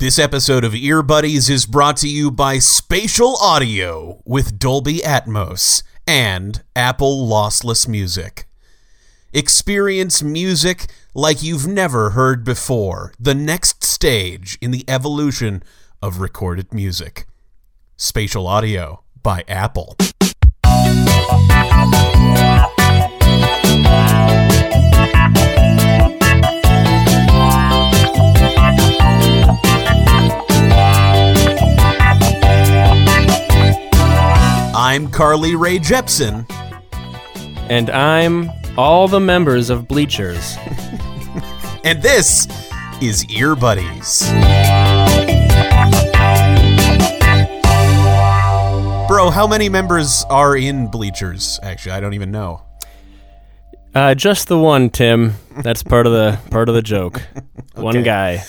This episode of Ear Buddies is brought to you by Spatial Audio with Dolby Atmos and Apple Lossless Music. Experience music like you've never heard before, the next stage in the evolution of recorded music. Spatial Audio by Apple. I'm Carly Rae Jepsen. And I'm all the members of Bleachers. And this is Ear Buddies. Bro, how many members are in Bleachers? Actually, I don't even know. Uh, just the one, Tim. That's part of the part of the joke. One guy.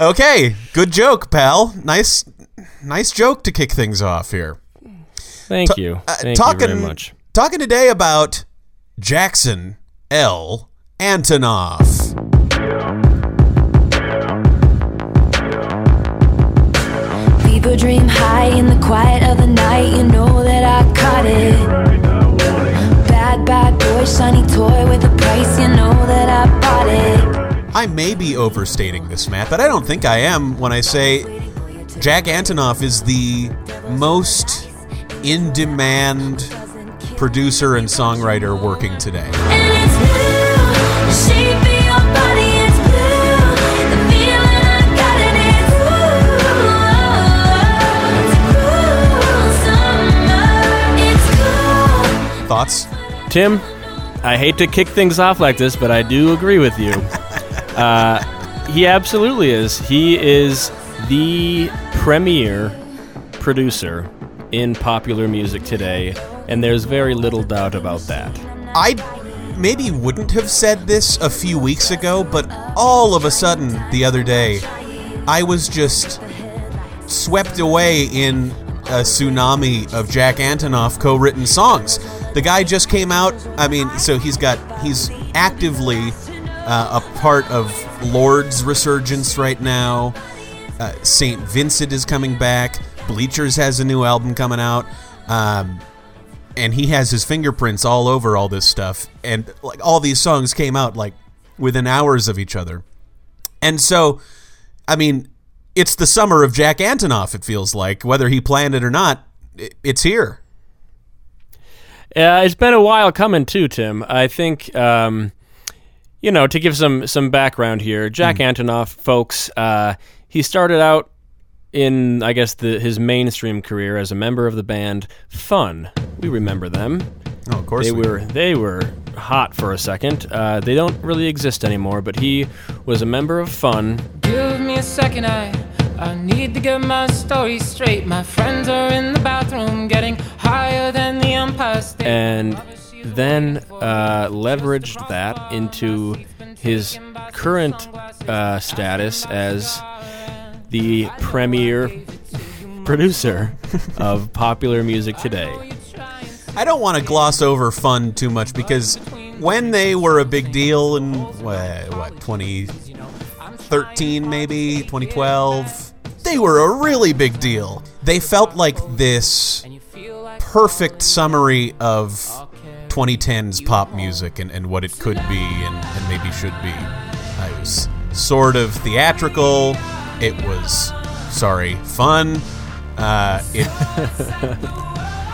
Okay, good joke, pal. Nice nice joke to kick things off here. Thank you. Uh, Thank talking, you very much. Talking today about Jackson L. Antonoff. Fever dream high in the quiet of the night. You know that I caught it. Bad, bad boy, shiny toy with a price. You know that I bought it. I may be overstating this, Matt, but I don't think I am when I say Jack Antonoff is the most in demand producer and songwriter working today. And it's blue. The shape of your body is blue. The feeling I got it is ooh. It's cruel summer. It's cool. Thoughts? Tim, I hate to kick things off like this, but I do agree with you. uh, he absolutely is. He is the premier producer in popular music today, and there's very little doubt about that. I maybe wouldn't have said this a few weeks ago, but all of a sudden the other day, I was just swept away in a tsunami of Jack Antonoff co-written songs. The guy just came out. I mean, so he's got he's actively uh, a part of Lorde's resurgence right now. Uh, Saint Vincent is coming back. Bleachers has a new album coming out. Um, and he has his fingerprints all over all this stuff and like all these songs came out like within hours of each other and so i mean it's the summer of jack antonoff it feels like whether he planned it or not it's here Uh, it's been a while coming too, Tim. I think um, you know to give some some background here. Jack Antonoff, folks, uh, he started out in I guess the, his mainstream career as a member of the band Fun. We remember them. oh of course They we- were they were hot for a second. Uh, they don't really exist anymore, but he was a member of Fun. Give me a second, I I need to get my story straight. My friends are in the bathroom getting higher than the Empire State. and then uh, leveraged that into his current uh, status as the premier producer of popular music today. i don't want to gloss over fun too much because when they were a big deal in what, what 2013 maybe 2012 they were a really big deal they felt like this perfect summary of 2010's pop music and, and what it could be and, and maybe should be. It was sort of theatrical. It was, sorry, fun. Uh, it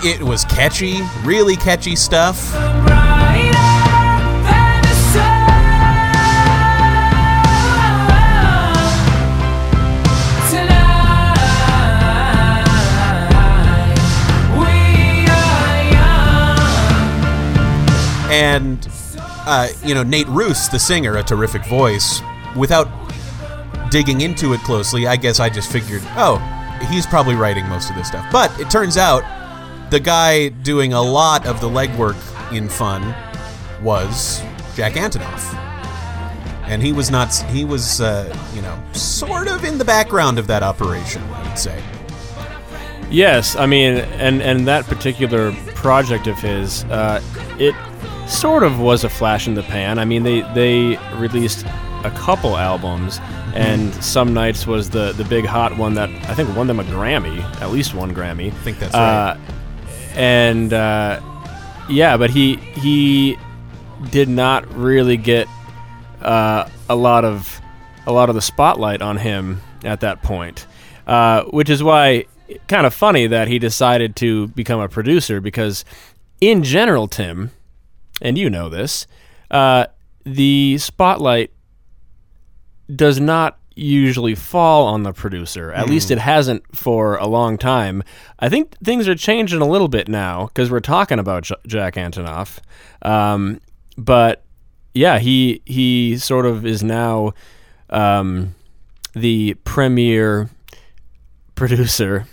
it was catchy, really catchy stuff. And uh, you know, Nate Ruess, the singer, a terrific voice. Without digging into it closely, I guess I just figured, oh, he's probably writing most of this stuff. But it turns out the guy doing a lot of the legwork in Fun was Jack Antonoff. And he was not, he was, uh, you know, sort of in the background of that operation, I would say. Yes, I mean, and and that particular project of his, uh, it sort of was a flash in the pan. I mean, they they released a couple albums, and Some Nights was the the big hot one that I think won them a Grammy, at least one Grammy. I think that's uh, And uh, yeah, but he he did not really get uh, a lot of a lot of the spotlight on him at that point, uh, which is why kind of funny that he decided to become a producer because in general, Tim, and you know this, uh, the spotlight does not usually fall on the producer. At least it hasn't for a long time. I think things are changing a little bit now because we're talking about J- Jack Antonoff. Um, but yeah, he he sort of is now um, the premier producer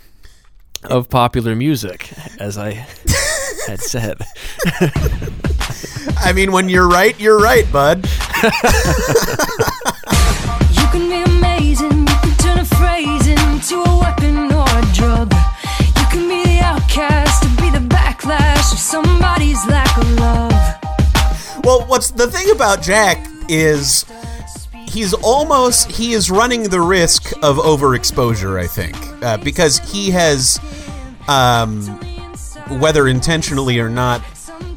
of popular music, as I had said. I mean, when you're right, you're right, bud. into a weapon or a drug. You can be the outcast to be the backlash of somebody's lack of love. Well, what's the thing about Jack is he's almost he is running the risk of overexposure. I think uh, because he has, um, whether intentionally or not,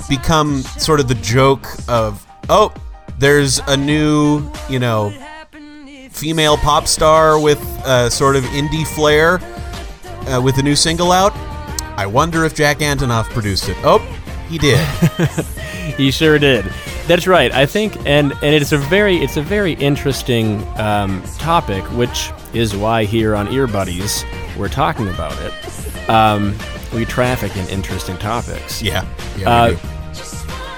become sort of the joke of oh, there's a new you know female pop star with uh, sort of indie flair uh, with a new single out. I wonder if Jack Antonoff produced it. Oh, he did. He sure did. That's right. I think, and and it's a very it's a very interesting um, topic, which is why here on Ear Buddies we're talking about it. Um, we traffic in interesting topics. yeah. Yeah. Uh,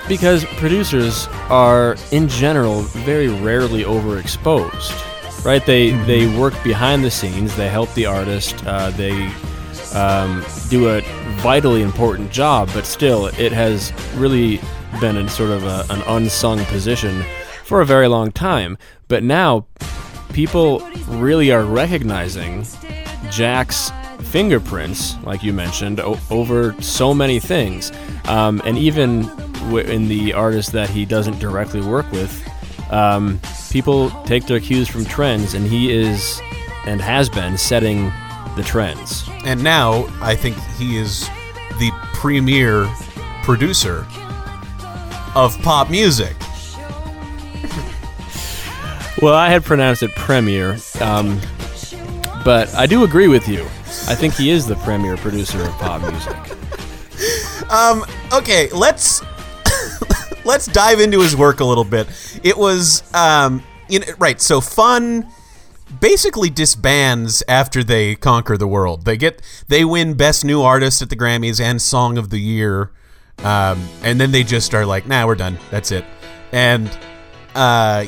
because producers are in general very rarely overexposed right? They they work behind the scenes. They help the artist. Uh, they um, do a vitally important job but still it has really been in sort of a, an unsung position for a very long time. But now people really are recognizing Jack's fingerprints, like you mentioned, o- over so many things, um, and even in the artists that he doesn't directly work with, um, people take their cues from trends, and he is and has been setting the trends. and now I think he is the premier producer of pop music. Well, I had pronounced it premier, um, but I do agree with you. I think he is the premier producer of pop music. Okay, let's let's dive into his work a little bit. It was um right, so fun basically disbands after they conquer the world. They get they win best new artist at the Grammys and song of the year. Um, and then they just are like, "Nah, we're done. That's it." And uh,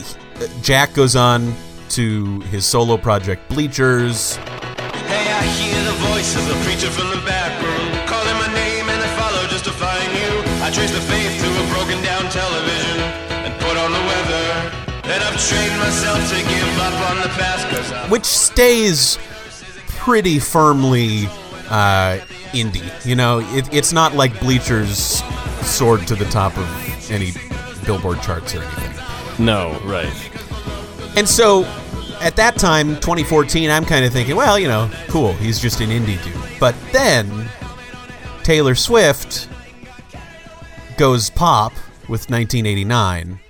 Jack goes on to his solo project Bleachers. Hey, I hear the of preacher from the back room, name and I follow just to find you. I trace the faith which stays pretty firmly uh, indie. You know, it, it's not like Bleachers soared to the top of any Billboard charts or anything. No, right. And so, at that time, 2014, I'm kind of thinking, well, you know, cool, he's just an indie dude. But then, Taylor Swift goes pop with 1989.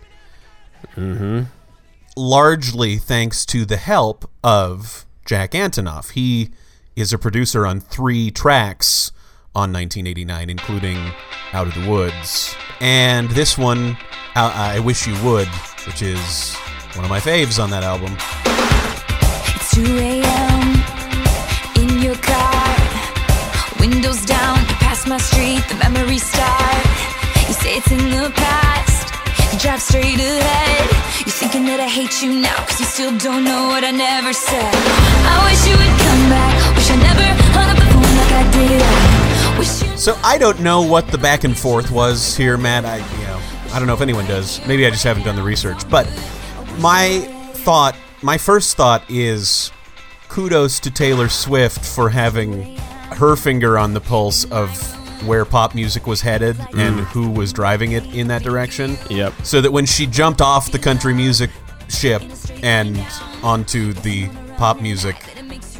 Largely thanks to the help of Jack Antonoff. He is a producer on three tracks on 1989, including Out of the Woods. And this one, uh, I Wish You Would, which is one of my faves on that album. It's 2 a.m. in your car. Windows down, you pass my street, the memories start. You say it's in the past. Drive straight ahead. You're thinking that I hate you now, cause you still don't know what I never said. I wish you would come back. Wish I never hung up the phone like I did. I. So I don't know what the back and forth was here, Matt. I, you know, I don't know if anyone does. Maybe I just haven't done the research. But my thought, my first thought is kudos to Taylor Swift for having her finger on the pulse of where pop music was headed and who was driving it in that direction. Yep. So that when she jumped off the country music ship and onto the pop music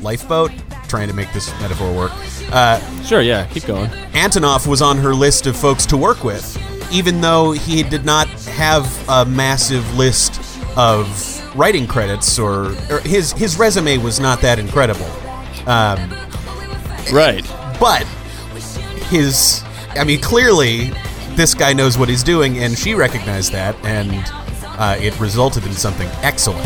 lifeboat. Trying to make this metaphor work. Uh, Sure, yeah, keep going. Antonoff was on her list of folks to work with, even though he did not have a massive list of writing credits or, or his his resume was not that incredible. Um, Right. but his, I mean, clearly this guy knows what he's doing, and she recognized that, and uh, it resulted in something excellent.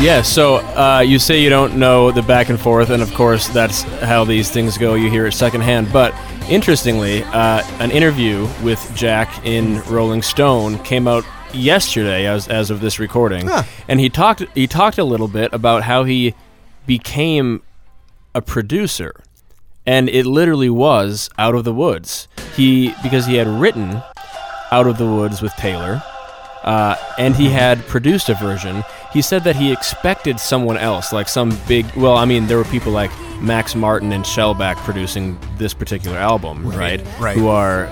Yeah, so uh, you say you don't know the back and forth, and of course, that's how these things go. You hear it secondhand. But interestingly, uh, an interview with Jack in Rolling Stone came out yesterday, as, as of this recording, Huh. and he talked he talked a little bit about how he became a producer, and it literally was out of the woods. He because he had written out of the woods with Taylor uh, and he had produced a version. He said that he expected someone else, like some big. Well, I mean, there were people like Max Martin and Shellback producing this particular album, right? right. Who are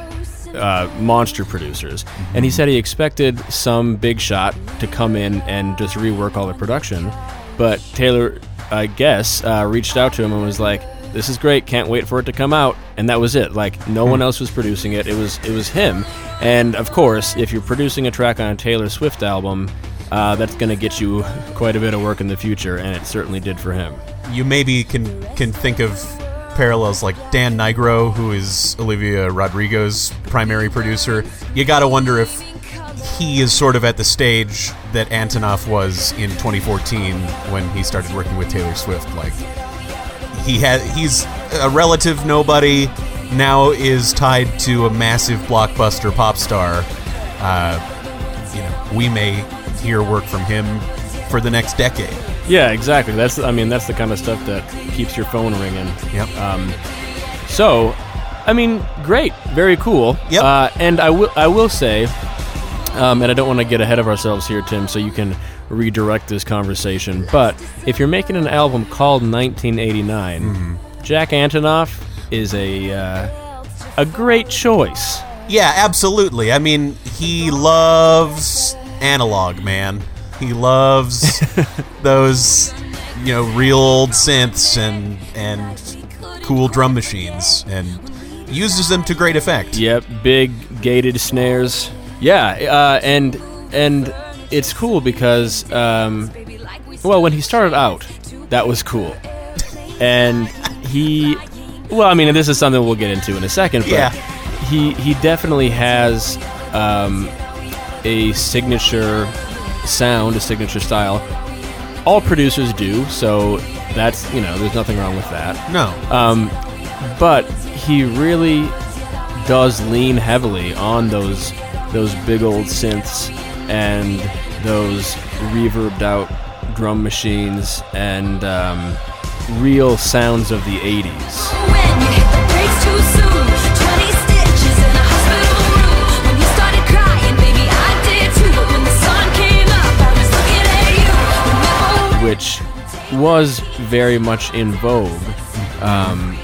uh, monster producers. And he said he expected some big shot to come in and just rework all the production. But Taylor, I guess, uh, reached out to him and was like, "This is great. Can't wait for it to come out." And that was it. Like no one else was producing it. It was it was him. And of course, if you're producing a track on a Taylor Swift album, uh, that's going to get you quite a bit of work in the future, and it certainly did for him. You maybe can can think of parallels like Dan Nigro, who is Olivia Rodrigo's primary producer. You got to wonder if he is sort of at the stage that Antonoff was in 2014 when he started working with Taylor Swift. Like he had, he's a relative nobody. Now is tied to a massive blockbuster pop star. Uh, you know, we may hear work from him for the next decade. Yeah, exactly. That's I mean that's the kind of stuff that keeps your phone ringing. Yep. Um, so, I mean, great, very cool. Yep. Uh, and I will I will say, um, and I don't want to get ahead of ourselves here, Tim. So you can redirect this conversation. But if you're making an album called 1989, Mm-hmm. Jack Antonoff is a uh, a great choice. Yeah, absolutely. I mean, he loves analog, man. He loves those, you know, real old synths and and cool drum machines and uses them to great effect. Yep, big gated snares. Yeah, uh, and and it's cool because um, well, when he started out, that was cool, and he well, I mean, this is something we'll get into in a second, but Yeah. he he definitely has um, a signature sound, a signature style. All producers do, so that's you know, there's nothing wrong with that No. um, but he really does lean heavily on those those big old synths and those reverbed out drum machines and um, real sounds of the 80s. Was very much in vogue um,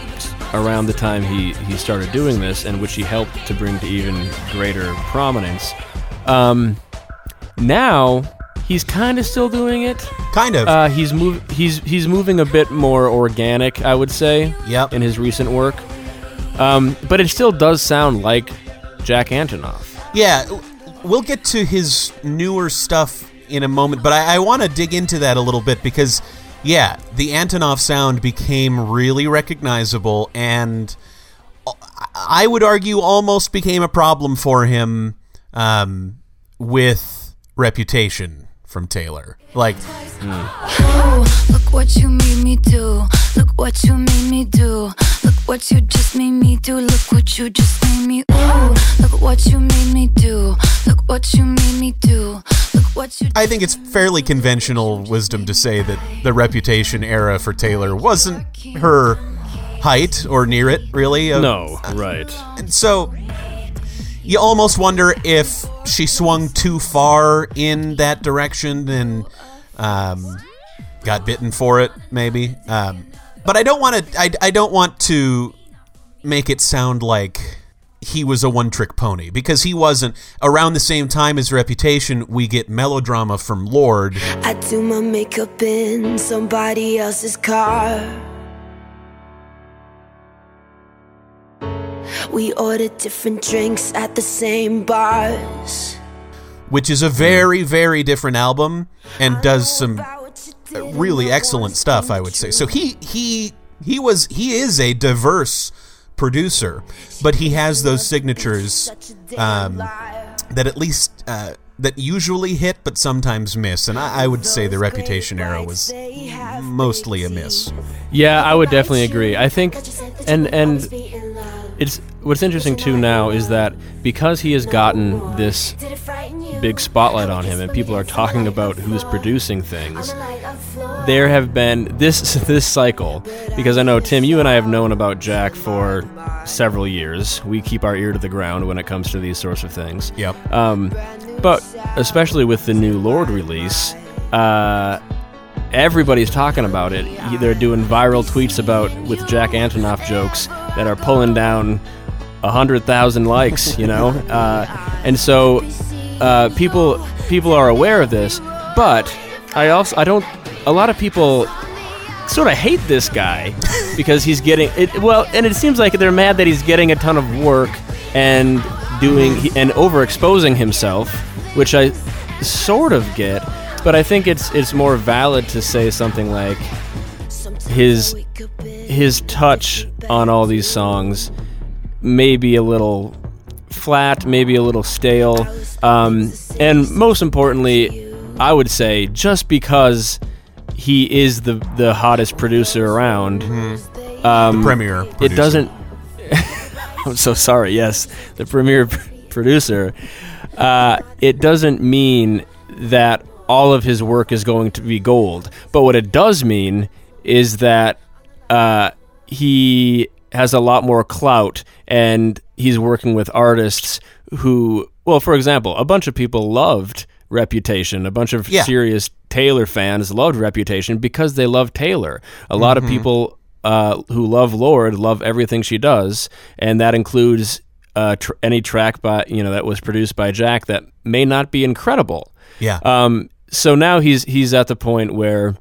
around the time he, he started doing this, and which he helped to bring to even greater prominence. Um, now he's kind of still doing it. kind of. Uh, he's move he's he's moving a bit more organic, I would say. Yep. In his recent work, um, but it still does sound like Jack Antonoff. Yeah, we'll get to his newer stuff in a moment, but I, I want to dig into that a little bit because, yeah, the Antonoff sound became really recognizable, and I- I would argue almost became a problem for him um, with Reputation from Taylor. Like, Oh, look what you made me do. Look what you made me do. Look what you just made me do. Look what you just made me. Ooh, look what you made me do. Look what you made me do. Look what you. I think it's fairly conventional wisdom to say that the Reputation era for Taylor wasn't her height or near it, really. of- No, uh, right. And so you almost wonder if she swung too far in that direction and um, got bitten for it, maybe. Um, but I don't want to. I, I don't want to make it sound like he was a one-trick pony because he wasn't. Around the same time as Reputation, we get melodrama from Lorde. I do my makeup in somebody else's car. We order different drinks at the same bars. which is a very, very different album and does some really excellent stuff. I would say. So he he he was he is a diverse producer, but he has those signatures um, that at least uh, that usually hit, but sometimes miss. And I, I would say the Reputation era was mostly a miss. Yeah, I would definitely agree. I think, and and it's what's interesting too now is that because he has gotten this big spotlight on him and people are talking about who's producing things there have been this this cycle. Because I know Tim you and I have known about Jack for several years. We keep our ear to the ground when it comes to these sorts of things. Yep. um, but especially with the new Lorde release, uh, everybody's talking about it. They're doing viral tweets about with Jack Antonoff jokes that are pulling down a hundred thousand likes. You know, uh, and so uh, people people are aware of this. But I also I don't. A lot of people sort of hate this guy because he's getting it. Well, and it seems like they're mad that he's getting a ton of work and doing and overexposing himself, which I sort of get. But I think it's it's more valid to say something like his his touch on all these songs may be a little flat, maybe a little stale, um, and most importantly, I would say just because he is the the hottest producer around, um, Premier. it doesn't. I'm so sorry. Yes, the premier p- producer. Uh, it doesn't mean that all of his work is going to be gold, but what it does mean is that uh, he has a lot more clout, and he's working with artists who, well, for example, a bunch of people loved Reputation. A bunch of Yeah. serious Taylor fans loved Reputation because they love Taylor. A lot of people uh, who love Lorde love everything she does, and that includes uh, tr- any track by you know that was produced by Jack that may not be incredible. Yeah. Um, so now he's he's at the point where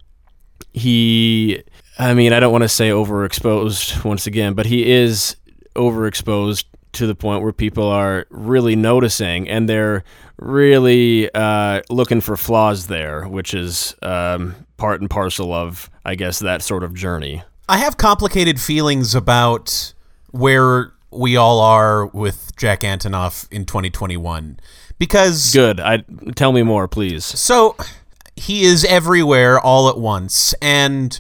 he, I mean, I don't want to say overexposed once again, but he is overexposed to the point where people are really noticing and they're really uh, looking for flaws there, which is um, part and parcel of, I guess, that sort of journey. I have complicated feelings about where we all are with Jack Antonoff in 2021 because Good. I tell me more, please. So he is everywhere all at once, and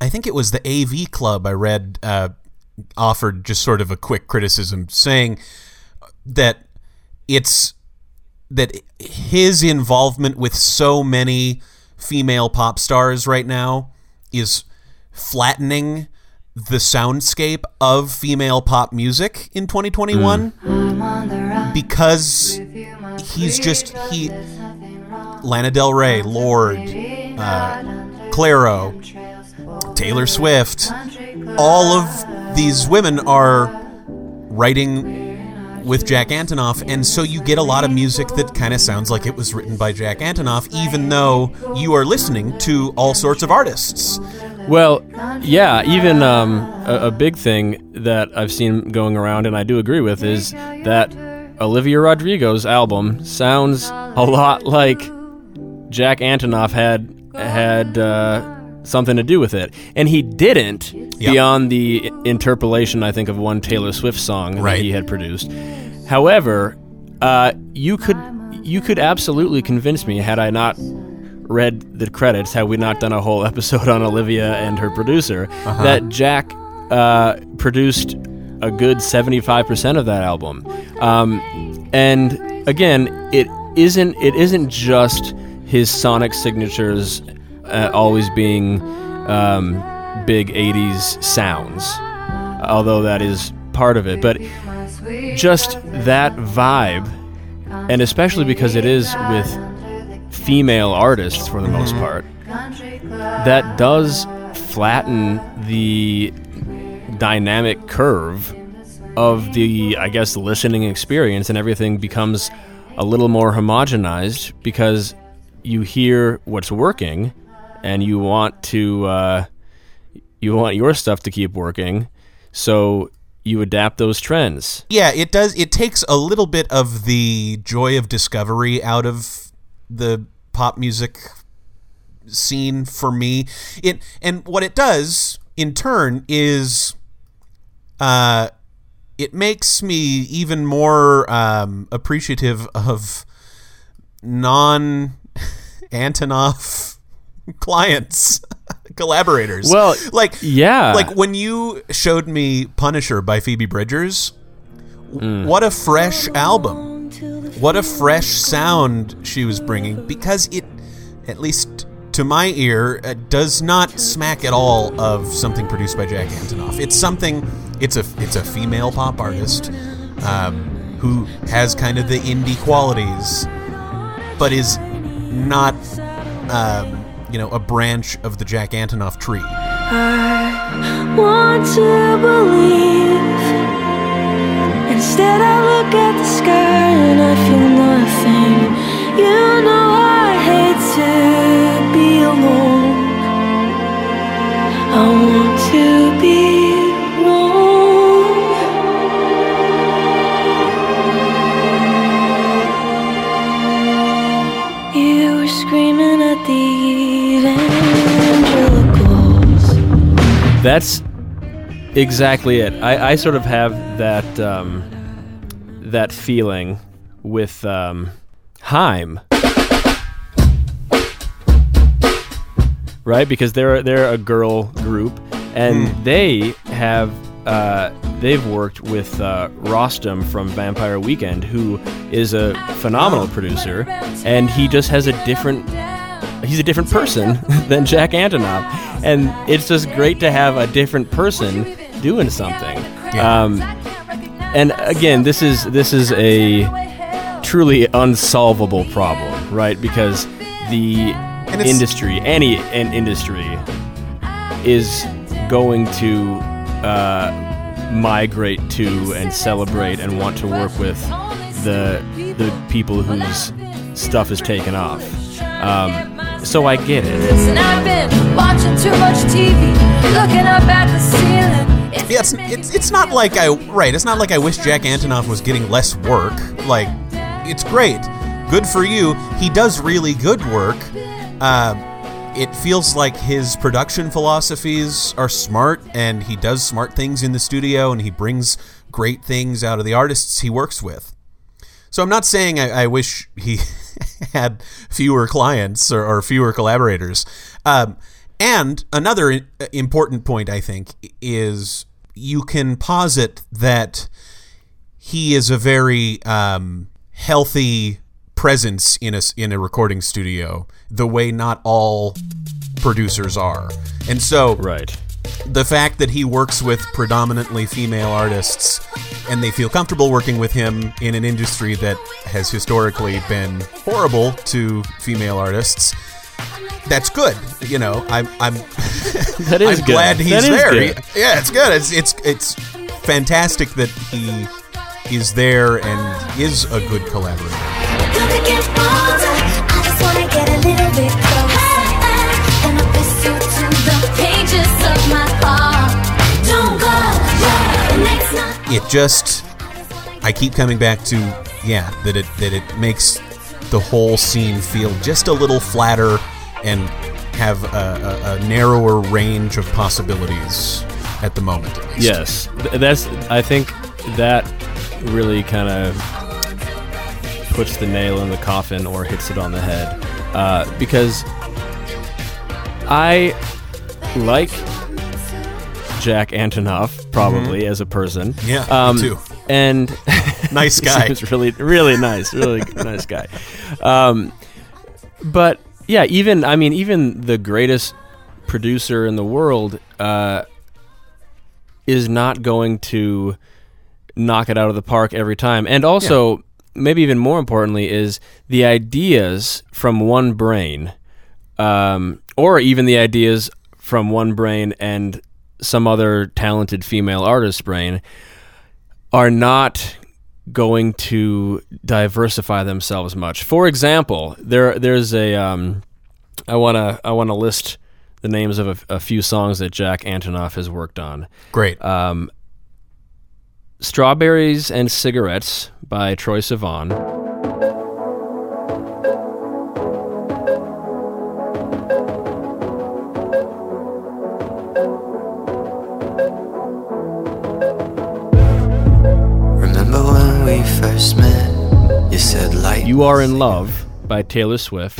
I think it was the AV Club I read uh, offered just sort of a quick criticism, saying that it's that his involvement with so many female pop stars right now is flattening the soundscape of female pop music in 2021 because he's just he Lana Del Rey, Lorde, uh, Clairo, Taylor Swift, all of these women are writing with Jack Antonoff, and so you get a lot of music that kind of sounds like it was written by Jack Antonoff, even though you are listening to all sorts of artists. Well, yeah, even um, a, a big thing that I've seen going around, and I do agree with, is that Olivia Rodrigo's album sounds a lot like Jack Antonoff had had uh, something to do with it, and he didn't. Yep. Beyond the interpolation, I think of one Taylor Swift song Right. that he had produced. However, uh, you could you could absolutely convince me had I not read the credits, had we not done a whole episode on Olivia and her producer, that Jack uh, produced a good 75% of that album. Um, and again, it isn't it isn't just his sonic signatures uh, always being um, big 80s sounds, although that is part of it, but just that vibe, and especially because it is with female artists for the most part, that does flatten the dynamic curve of the, I guess, listening experience, and everything becomes a little more homogenized because you hear what's working, and you want to uh, you want your stuff to keep working, so you adapt those trends. Yeah, it does. It takes a little bit of the joy of discovery out of the pop music scene for me. It and what it does in turn is, uh, it makes me even more um, appreciative of non Antonoff clients. collaborators Well, like yeah. like when you showed me punisher by phoebe bridgers what a fresh album what a fresh sound she was bringing because it at least to my ear uh, does not smack at all of something produced by jack antonoff it's something it's a it's a female pop artist um, who has kind of the indie qualities but is not um, you know a branch of the jack antonoff tree I want to believe. Instead, I look at the sky and I feel nothing. You know, I hate to be alone. I want to be That's exactly it. I, I sort of have that um, that feeling with um, Haim, right? Because they're they're a girl group, and they have uh, they've worked with uh, Rostam from Vampire Weekend, who is a phenomenal producer, and he just has a different he's a different person than Jack Antonoff, and it's just great to have a different person doing something. Yeah. Um, and again, this is this is a truly unsolvable problem, right? Because the industry, any an industry, is going to uh, migrate to and celebrate and want to work with the the people whose stuff is taken off. Um, so I get it. And I've been watching too much TV, looking up at the ceiling. Yeah, it's, it's it's not like I right. It's not like I wish Jack Antonoff was getting less work. Like, it's great, good for you. He does really good work. Uh, it feels like his production philosophies are smart, and he does smart things in the studio, and he brings great things out of the artists he works with. So I'm not saying I, I wish he had fewer clients or, or fewer collaborators. Um, and another important point, I think, is you can posit that he is a very um, healthy presence in a in a recording studio, the way not all producers are, and so Right. the fact that he works with predominantly female artists and they feel comfortable working with him in an industry that has historically been horrible to female artists. That's good you know i'm i'm That is i'm good. glad he's That is there. good. Yeah it's good. It's it's it's fantastic that he is there and is a good collaborator it just I keep coming back to yeah that it that it makes the whole scene feel just a little flatter and have a, a, a narrower range of possibilities at the moment. At. Yes, that's. I think that really kind of puts the nail in the coffin or hits it on the head, uh, because I like Jack Antonoff probably as a person. Mm-hmm. Yeah, me um, too. And Nice guy. seems really, really nice, really nice guy. Um, but yeah, even I mean, even the greatest producer in the world uh, is not going to knock it out of the park every time. And also, maybe even more importantly, is the ideas from one brain, um, or even the ideas from one brain and some other talented female artist's brain, are not going to diversify themselves much. For example, there there's a um, I wanna I wanna list the names of a, a few songs that Jack Antonoff has worked on. Great. Um, Strawberries and Cigarettes by Troye Sivan. Are in Love by Taylor Swift.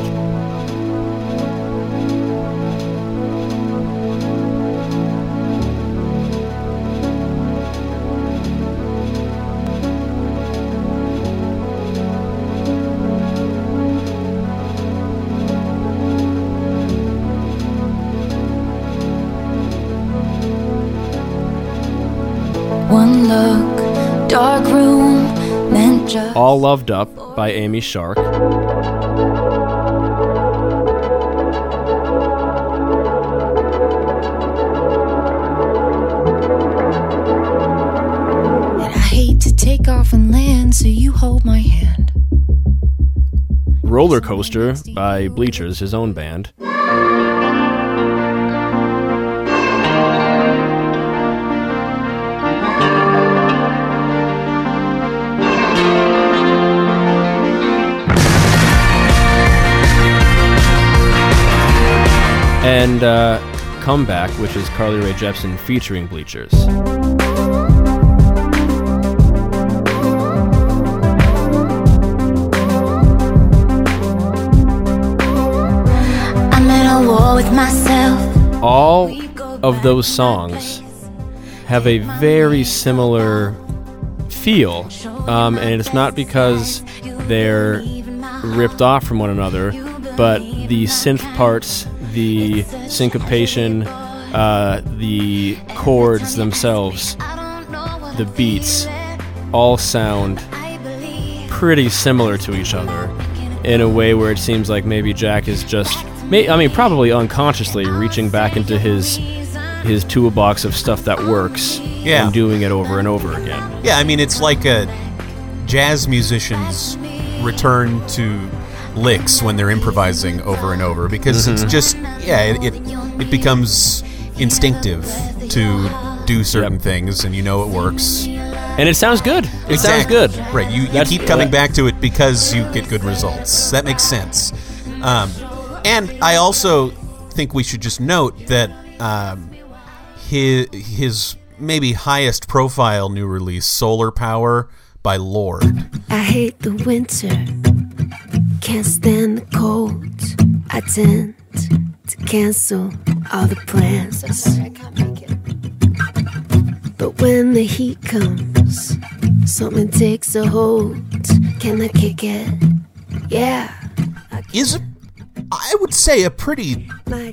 All Loved Up by Amy Shark. And I hate to take off and land, so you hold my hand. Roller Coaster by Bleachers, his own band. Comeback, which is Carly Rae Jepsen featuring Bleachers. I'm in a war with myself. all of those songs have a very similar feel, um, and it's not because they're ripped off from one another, but the synth parts, the syncopation, uh, the chords themselves, the beats, all sound pretty similar to each other in a way where it seems like maybe Jack is just, may, I mean, probably unconsciously reaching back into his his toolbox of stuff that works Yeah. and doing it over and over again. Yeah, I mean, it's like a jazz musician's return to licks when they're improvising over and over because it's just yeah, it, it it becomes instinctive to do certain Yep. things and you know it works. And it sounds good. It sounds good. Right. You, you keep coming that- back to it because you get good results. That makes sense. Um, and I also think we should just note that um, his, his maybe highest profile new release, Solar Power by Lorde. I hate the winter, can't stand the cold. I tend to cancel all the plans. But when the heat comes, something takes a hold. Can I kick it? Yeah. Is, I would say, a pretty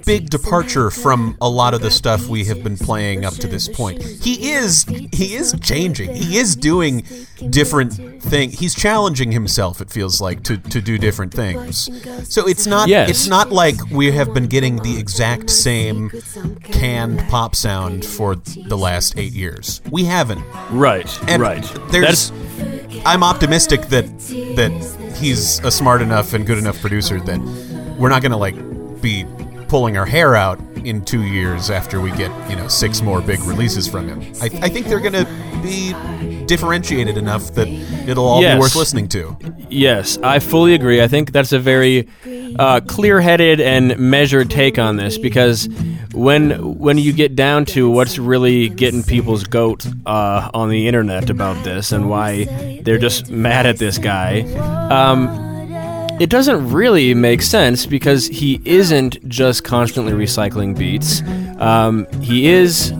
big departure from a lot of the stuff we have been playing up to this point. He is he is changing. He is doing different things. He's challenging himself. It feels like to to do different things. So it's not Yes. it's not like we have been getting the exact same canned pop sound for the last eight years. We haven't. Right. And right. There's, That's I'm optimistic that that he's a smart enough and good enough producer that we're not going to like be pulling our hair out in two years after we get you know six more big releases from him. I, I think they're going to be differentiated enough that it'll all Yes. be worth listening to. Yes, I fully agree. I think that's a very uh, clear-headed and measured take on this because when when you get down to what's really getting people's goat uh, on the internet about this and why they're just mad at this guy, um, it doesn't really make sense because he isn't just constantly recycling beats. Um, he is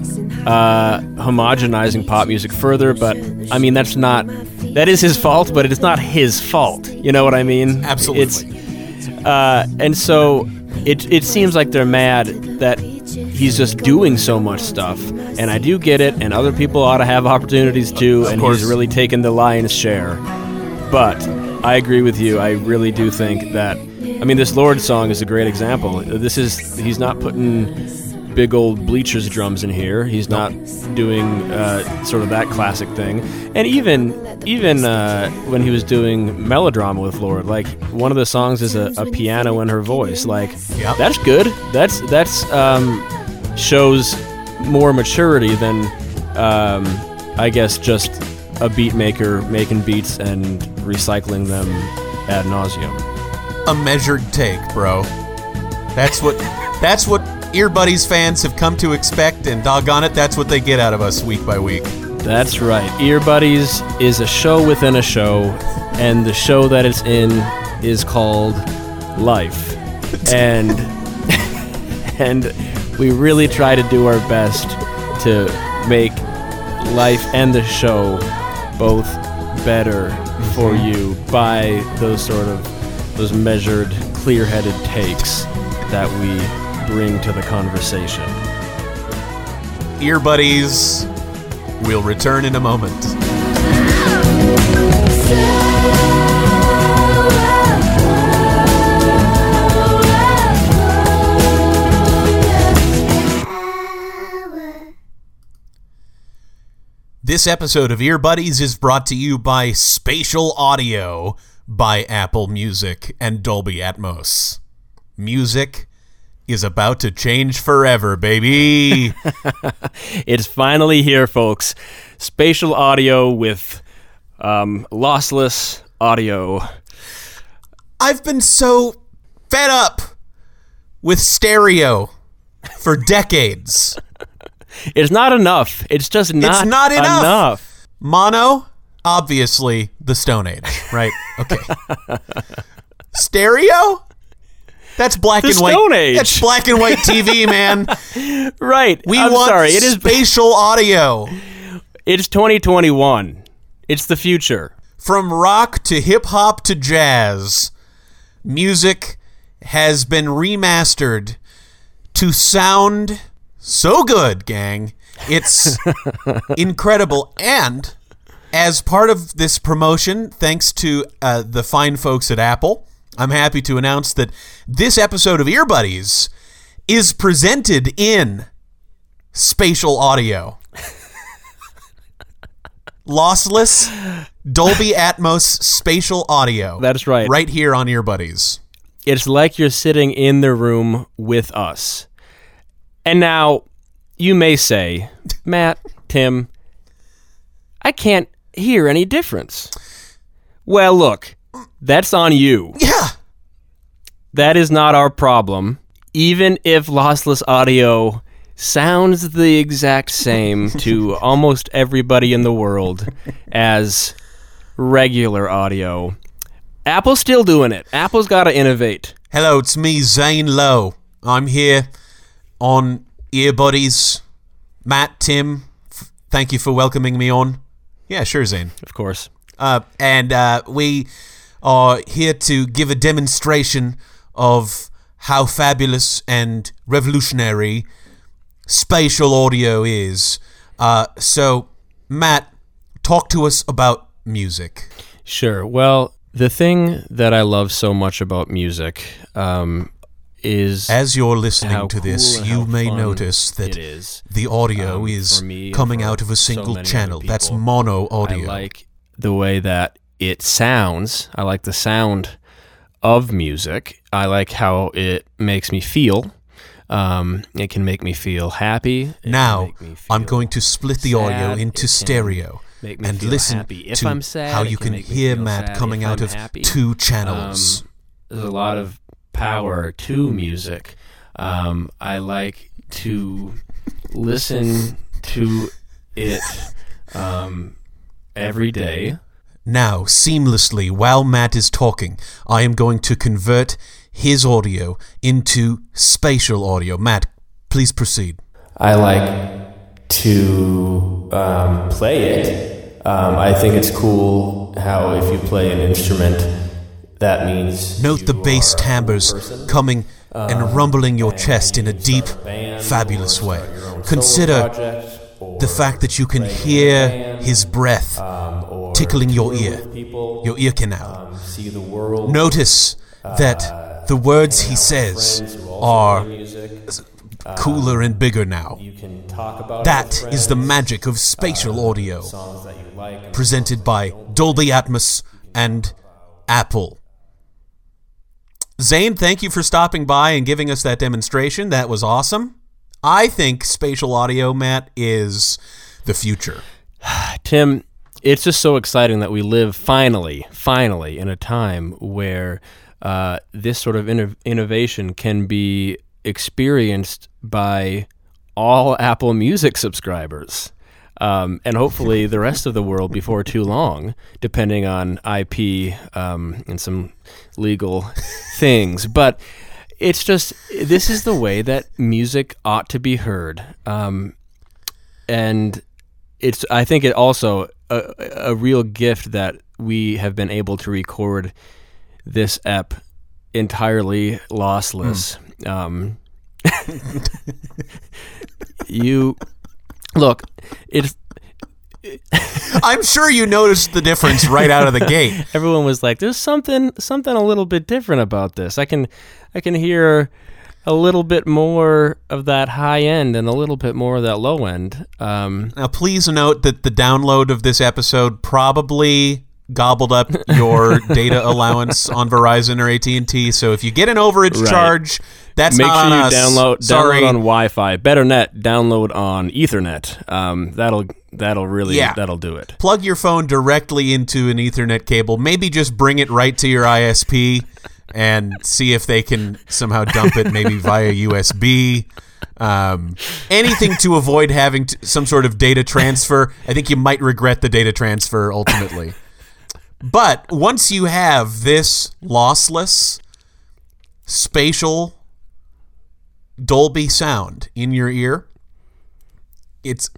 uh, homogenizing pop music further, but I mean that's not that is his fault, but it's not his fault. You know what I mean? Absolutely. It's uh, and so it it seems like they're mad that he's just doing so much stuff, and I do get it, and other people ought to have opportunities too, and he's really taken the lion's share. But I agree with you. I really do think that. I mean, this Lorde song is a great example. This is he's not putting big old bleachers drums in here. He's not doing uh, sort of that classic thing. And even even uh, when he was doing melodrama with Lorde, like one of the songs is a, a piano in her voice. Like Yep. that's good. That's that's um, shows more maturity than um, I guess just a beat maker making beats and recycling them ad nauseum. A measured take, bro. That's what that's what Ear Buddies fans have come to expect, and doggone it, that's what they get out of us week by week. That's right. Ear Buddies is a show within a show, and the show that it's in is called Life. And and we really try to do our best to make life and the show both better for mhm. you by those sort of those measured, clear-headed takes that we bring to the conversation. Ear Buddies we'll return in a moment. This episode of Ear Buddies is brought to you by Spatial Audio by Apple Music and Dolby Atmos. Music is about to change forever, baby. It's finally here, folks. Spatial audio with um, lossless audio. I've been so fed up with stereo for decades. It's not enough. It's just not, not enough. enough. Mono, obviously the Stone Age, right? Okay. Stereo? That's black The and white. Stone Age. That's black and white TV, man. Right. We I'm want sorry. It is. spatial audio. It's 2021. It's the future. From rock to hip hop to jazz, music has been remastered to sound so good, gang. It's incredible. And as part of this promotion, thanks to uh, the fine folks at Apple, I'm happy to announce that this episode of Ear Buddies is presented in spatial audio. Lossless Dolby Atmos spatial audio. That's right. Right here on Ear Buddies. It's like you're sitting in the room with us. And now, you may say, Mat, Tim, I can't hear any difference. Well, look, that's on you. Yeah. That is not our problem. Even if lossless audio sounds the exact same to almost everybody in the world as regular audio, Apple's still doing it. Apple's got to innovate. Hello, it's me, Zane Lowe. I'm here on Ear Buddies. Mat, Tim, f- thank you for welcoming me on. Yeah, sure, Zane. Of course. Uh, and uh, we are here to give a demonstration of how fabulous and revolutionary spatial audio is. Uh, so, Mat, talk to us about music. Sure. Well, the thing that I love so much about music um, is As you're listening to this, cool you may notice that the audio um, is for me and coming out of a single other channel. That's mono audio. I like the way that it sounds. I like the sound of music. I like how it makes me feel. Um, it can make me feel happy. It now, me I'm going to split the audio into stereo and feel listen to I'm sad, how you can can hear Mat sad. coming If out I'm of happy, two channels. Um, there's a lot of power to music. Um, I like to listen to it um, every day. Now, seamlessly, while Mat is talking, I am going to convert his audio into spatial audio. Mat, please proceed. I like to um, play it. Um, I think it's cool how if you play an instrument, that means Note the bass timbres coming and rumbling your and chest in a deep, fabulous way. start your own solo Consider the fact that you can play in a hear band, his breath um, tickling your ear, your ear canal. Notice that the words he says are cooler and bigger now. That is the magic of spatial audio, presented by Dolby Atmos and Apple. Zane, thank you for stopping by and giving us that demonstration. That was awesome. I think spatial audio, Mat, is the future. Tim, it's just so exciting that we live finally, finally in a time where uh, this sort of inno- innovation can be experienced by all Apple Music subscribers. Um, and hopefully the rest of the world before too long, depending on IP um, and some legal things. But it's just this is the way that music ought to be heard, um, and it's I think it also a, a real gift that we have been able to record this ep entirely lossless. Um, you look, it's I'm sure you noticed the difference right out of the gate. everyone was like, "There's something something a little bit different about this." I can I can hear a little bit more of that high end and a little bit more of that low end. Um, Now, please note that the download of this episode probably gobbled up your data allowance on Verizon or AT and T. So if you get an overage Right. charge, that's make not sure on you us. download Sorry. download on Wi-Fi. Better net, download on Ethernet. Um, that'll that'll really Yeah. that'll do it. Plug your phone directly into an Ethernet cable. Maybe just bring it right to your ISP and see if they can somehow dump it, maybe via USB. Um, anything to avoid having some sort of data transfer. I think you might regret the data transfer ultimately. But once you have this lossless, spatial Dolby sound in your ear, it's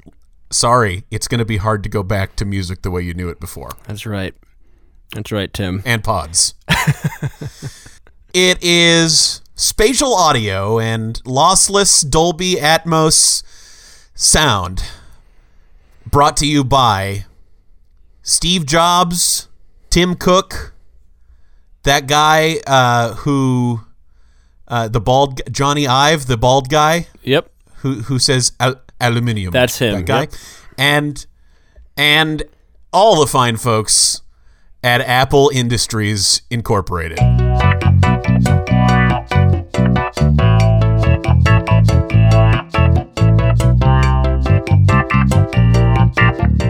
sorry, it's going to be hard to go back to music the way you knew it before. That's right. That's right, Tim. And pods. it is spatial audio and lossless Dolby Atmos sound brought to you by Steve Jobs, Tim Cook, that guy uh, who uh, the bald Jony Ive, the bald guy Yep. who who says al- aluminium. That's him, That guy, yep. and and all the fine folks at Apple Industries Incorporated.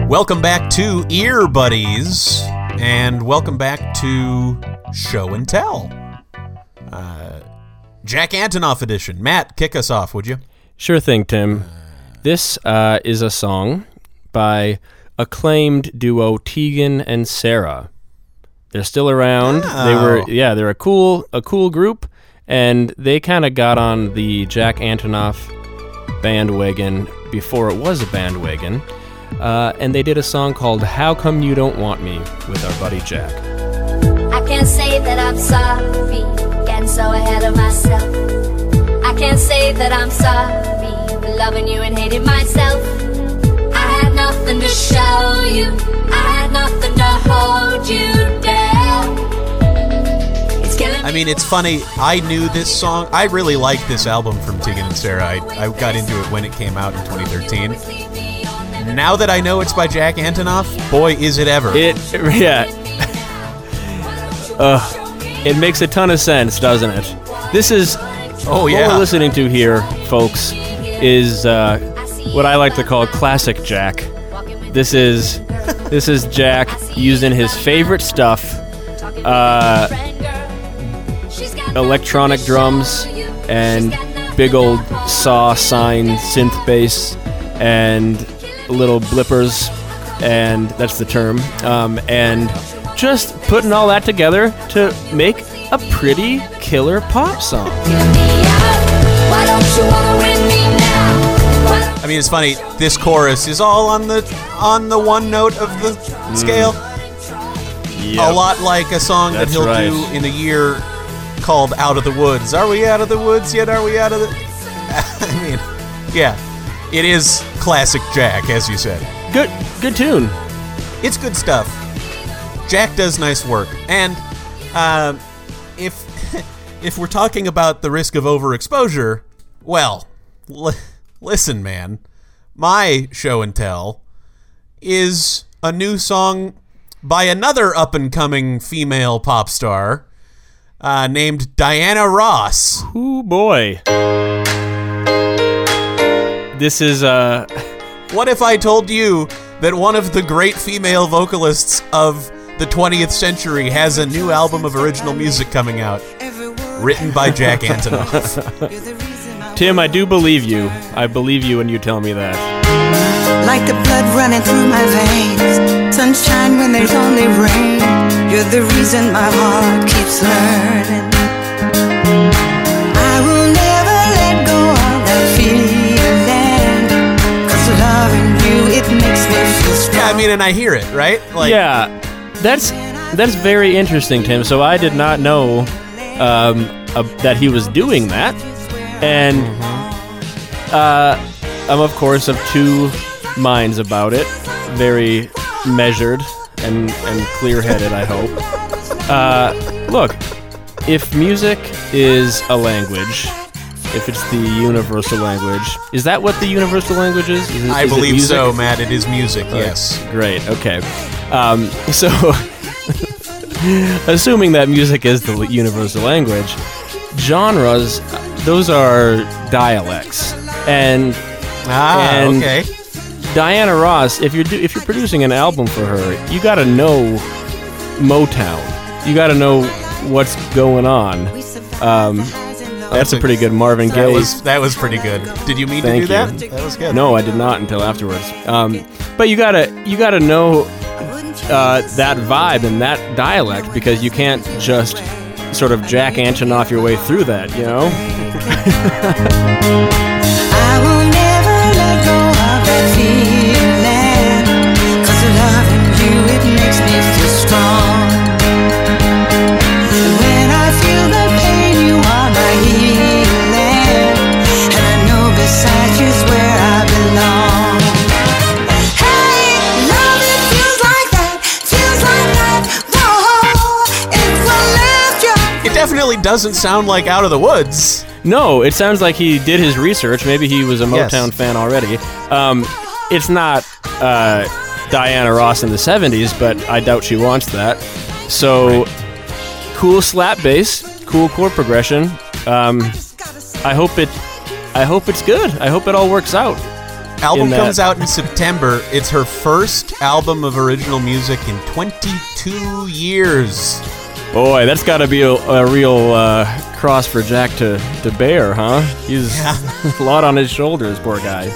Welcome back to Ear Buddies, and welcome back to Show and Tell. Uh, Jack Antonoff edition. Mat, kick us off, would you? Sure thing, Tim. This uh, is a song by acclaimed duo Tegan and Sara. They're still around. They were Oh. yeah, they're a cool a cool group and they kind of got on the Jack Antonoff bandwagon before it was a bandwagon. Uh, and they did a song called How Come You Don't Want Me with our buddy Jack. I can't say that I'm sorry, getting so ahead of myself. I can't say that I'm sorry for loving you and hating myself. I had nothing to show you, I had nothing to hold you down. It's killing I mean, it's funny. I knew this song. I really like this album from Tegan and Sara. I, I got into it when it came out in 2013. Now that I know it's by Jack Antonoff, boy, is it ever. It yeah. Ugh. It makes a ton of sense, doesn't it? This is oh, What yeah. we're listening to here, folks, is uh, what I like to call classic Jack. This is this is Jack using his favorite stuff, uh, electronic drums and big old saw sign synth bass and little blippers, and that's the term. Um, and just putting all that together to make a pretty killer pop song. Why don't you wanna win me now? Why don't I mean, it's funny. This chorus is all on the on the one note of the scale. A lot like a song that he'll right. do in a year called "Out of the Woods." Are we out of the woods yet? Are we out of the? I mean, yeah, it is classic Jack, as you said. Good, good tune. It's good stuff. Jack does nice work, and um, if if we're talking about the risk of overexposure, well, li- listen, man, my show and tell is a new song by another up and coming female pop star uh, named Diana Ross. Ooh boy. This is uh What if I told you that one of the great female vocalists of the 20th century has a new album of original music coming out, written by Jack Antonoff? Tim, I do believe you. I believe you when you tell me that. Like the blood running through my veins. Sunshine when there's only rain. You're the reason my heart keeps learning. Yeah, I mean, and I hear it, right? Like, yeah, that's that's very interesting, Tim. So I did not know um, uh, that he was doing that, and uh, I'm of course of two minds about it. Very measured and and clear-headed. I hope. Uh, look, if music is a language. If it's the universal language, is that what the universal language is? Is it- I is believe so, Mat. It is music, yes. Great. Okay. Um, so, assuming that music is the universal language, genres, those are dialects. And Ah, And- okay. Diana Ross, if you're do, if you're producing an album for her, you got to know Motown. You got to know what's going on. Um, that's a pretty good Marvin That Gaye. was that was pretty good. Did you mean Thank to do you. that? That was good. No, I did not until afterwards. Um, but you gotta you gotta know uh, that vibe and that dialect because you can't just sort of Jack Antonoff your way through that. You know? Doesn't sound like Out of the Woods. No, it sounds like he did his research. Maybe he was a Yes. Motown fan already. Um, it's not uh, Diana Ross in the '70s, but I doubt she wants that. So, cool slap bass, cool chord progression. Um, I hope it. I hope it's good. I hope it all works out. Album In that- comes out in September. It's her first album of original music in 22 years. Boy, that's got to be a, a real uh, cross for Jack to, to bear, huh? He's a lot on his shoulders, poor guy.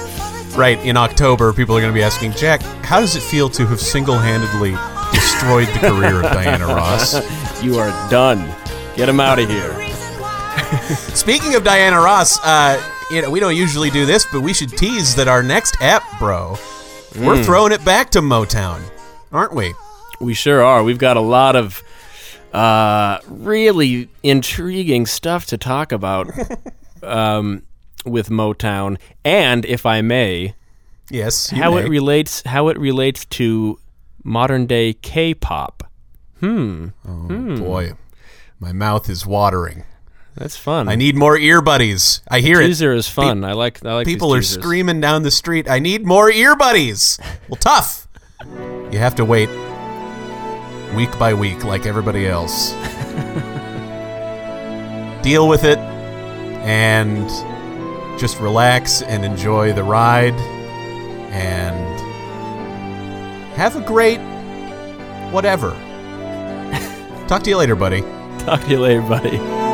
Right, in October, people are going to be asking, Jack, how does it feel to have single handedly destroyed the career of Diana Ross? You are done. Get him out of here. Speaking of Diana Ross, uh, you know, we don't usually do this, but we should tease that our next app, bro, we're throwing it back to Motown, aren't we? We sure are. We've got a lot of uh, really intriguing stuff to talk about um, with Motown, and if I may, Yes. how may. it relates how it relates to modern day K-pop. Hmm. Oh, boy, my mouth is watering. That's fun. I need more ear buddies. I hear it. teaser is fun. I like. I like. People are screaming down the street, I need more ear buddies. Well, tough. You have to wait week by week like everybody else. Deal with it and just relax and enjoy the ride and have a great whatever. Talk to you later, buddy. Talk to you later, buddy.